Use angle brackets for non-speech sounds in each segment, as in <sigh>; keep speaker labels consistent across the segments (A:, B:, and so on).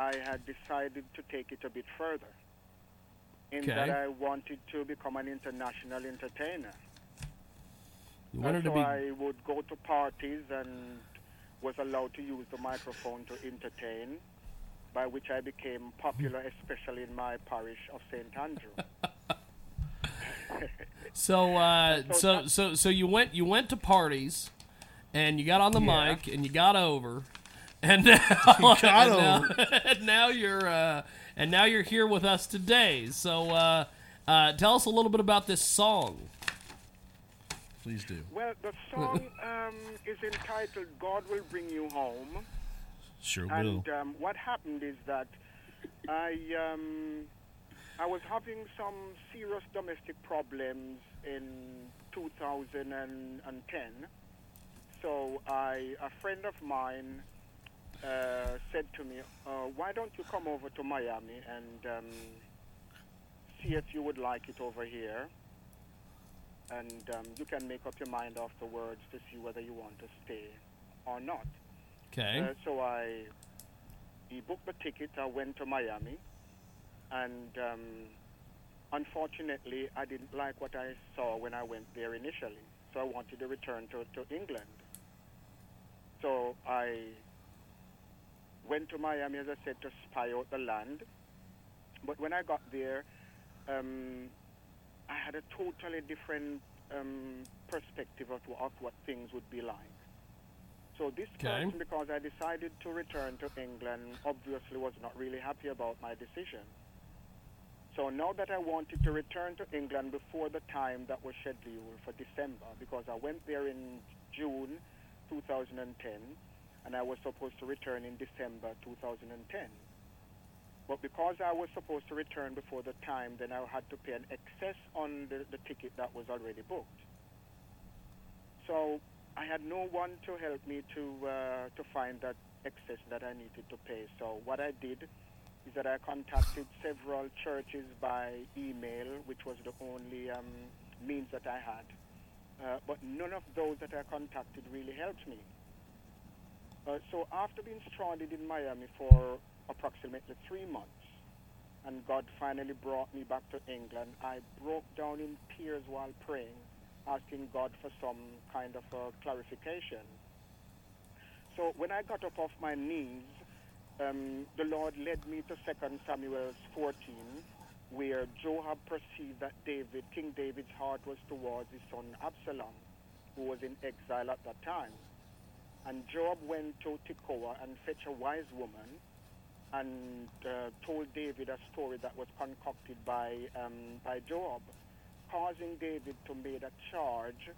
A: I had decided to take it a bit further. In
B: Okay.
A: that I wanted to become an international entertainer.
B: You wanted
A: so
B: to be
A: I would go to parties and was allowed to use the microphone to entertain, by which I became popular, especially in my parish of St. Andrew. <laughs> <laughs>
B: So, uh,
A: So
B: so, so, so you went, you went to parties, and you got on the
A: Yeah.
B: mic, and you got over, and now, <laughs> <laughs>
C: got
B: and now, <laughs> and now you're, uh, and now you're here with us today. So, uh, uh, tell us a little bit about this song.
C: Please do.
A: well, the song um, is entitled God Will Bring You Home.
C: Sure will.
A: And um, what happened is that I um, I was having some serious domestic problems in 2010. So I a friend of mine uh, said to me, uh, "Why don't you come over to Miami and um, see if you would like it over here?" And um, you can make up your mind afterwards to see whether you want to stay or not.
B: Okay.
A: Uh, so I he booked the ticket. I went to Miami, and um, unfortunately, I didn't like what I saw when I went there initially. So I wanted to return to, to England. So I went to Miami, as I said, to spy out the land. But when I got there, um, I had a totally different um, perspective of, of what things would be like. So this
B: Okay.
A: person, because I decided to return to England, obviously was not really happy about my decision. So now that I wanted to return to England before the time that was scheduled for December, because I went there in June 2010, and I was supposed to return in December 2010. But because I was supposed to return before the time, then I had to pay an excess on the, the ticket that was already booked. So I had no one to help me to uh, to find that excess that I needed to pay. So what I did is that I contacted several churches by email, which was the only um, means that I had. Uh, but none of those that I contacted really helped me. Uh, so after being stranded in Miami for approximately three months, and God finally brought me back to England, I broke down in tears while praying, asking God for some kind of a clarification. So when I got up off my knees, um, the Lord led me to 2 Samuel 14, where Joab perceived that David, King David's heart was towards his son Absalom, who was in exile at that time. And Joab went to Tekoa and fetched a wise woman and uh, told David a story that was concocted by, um, by Joab, causing David to make a charge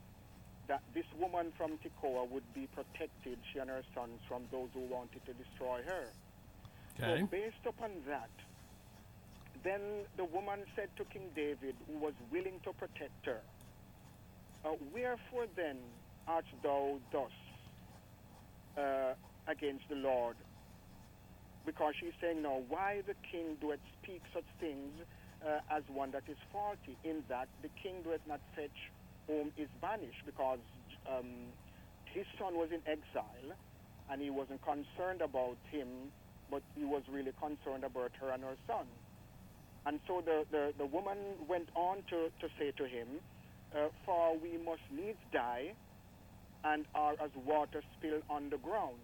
A: that this woman from Tekoa would be protected, she and her sons, from those who wanted to destroy her.
B: Okay.
A: So based upon that, then the woman said to King David, who was willing to protect her, uh, Wherefore then art thou thus uh, against the Lord? Because she's saying now, why the king doeth speak such things uh, as one that is faulty, in that the king doeth not fetch whom is banished, because um, his son was in exile, and he wasn't concerned about him, but he was really concerned about her and her son. And so the, the, the woman went on to, to say to him, uh, For we must needs die and are as water spilled on the ground,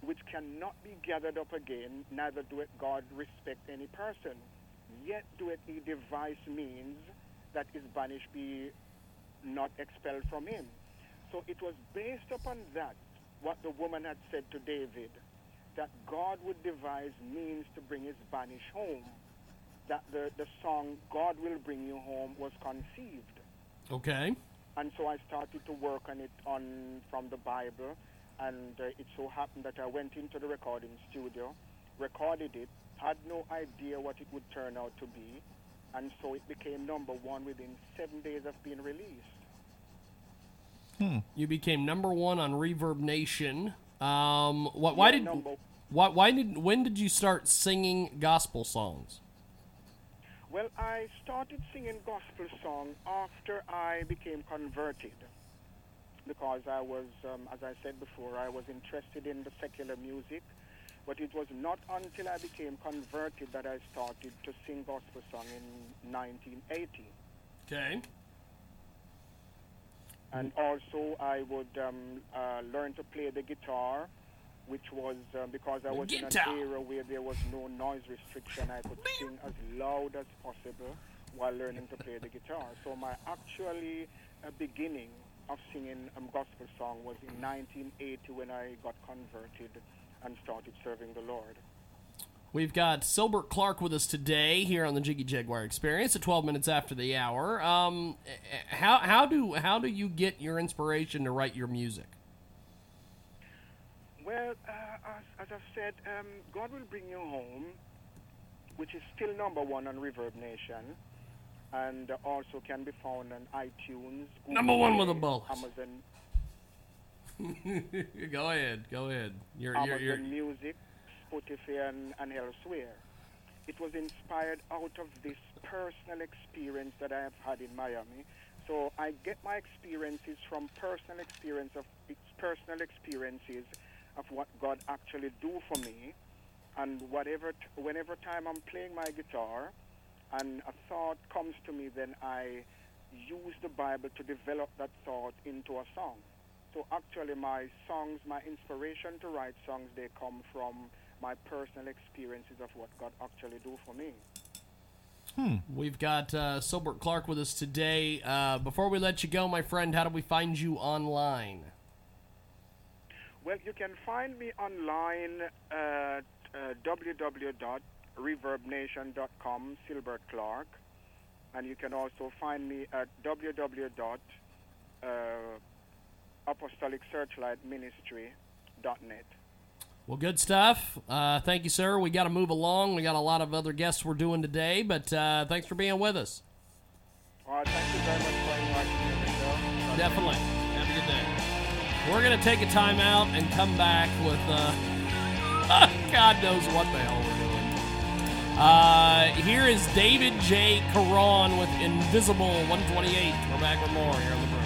A: which cannot be gathered up again, neither doeth God respect any person. Yet doeth he devise means that his banished be not expelled from him. So it was based upon that, what the woman had said to David, that God would devise means to bring his banished home. That the, the song God Will Bring You Home was conceived.
B: Okay.
A: And so I started to work on it on from the Bible, and uh, it so happened that I went into the recording studio, recorded it, had no idea what it would turn out to be, and so it became number one within seven days of being released.
B: You became number one on Reverb Nation. Um, wh- why
A: Yeah,
B: did
A: number-
B: why, why did when did you start singing gospel songs?
A: Well, I started singing gospel song after I became converted, because I was, um, as I said before, I was interested in the secular music, But it was not until I became converted that I started to sing gospel song in 1980.
B: Okay.
A: And also, I would um, uh, learn to play the guitar, which was uh, because I was
B: guitar.
A: in an era where there was no noise restriction. I could sing as loud as possible while learning to play the guitar. So my actually uh, beginning of singing um, gospel song was in 1980 when I got converted and started serving the Lord.
B: We've got Sylbert Clarke with us today here on the Jiggy Jaguar Experience at 12 minutes after the hour. Um, how, how do how do you get your inspiration to write your music?
A: Well, uh, as, as I've said, um, God will bring you home, which is still number one on Reverb Nation, and uh, also can be found on iTunes. Google
B: Number one with a bullet.
A: Amazon, <laughs>
B: go ahead, go ahead. You're, you're,
A: Amazon
B: you're,
A: Music, Spotify, and, and elsewhere. It was inspired out of this personal experience that I have had in Miami. So I get my experiences from personal experience of personal experiences of what God actually do for me, and whatever t- whenever time I'm playing my guitar, and a thought comes to me, then I use the Bible to develop that thought into a song. So actually, my songs, my inspiration to write songs, they come from my personal experiences of what God actually do for me.
B: we've got uh, Sylbert Clarke with us today. Uh, before we let you go, my friend, how do we find you online?
A: Well, you can find me online at uh, www.reverbnation.com, Sylbert Clarke, and you can also find me at www.apostolicsearchlightministry.net.
B: Well, good stuff. Uh, thank you, sir. We got to move along. We got a lot of other guests we're doing today, but uh, thanks for being with us.
A: All right, thank you very much for inviting me on the show.
B: Definitely. We're going to take a timeout and come back with <laughs> uh, God knows what the hell we're doing. Uh, here is David J. Caron with Invisible 128. We're back with more here on the.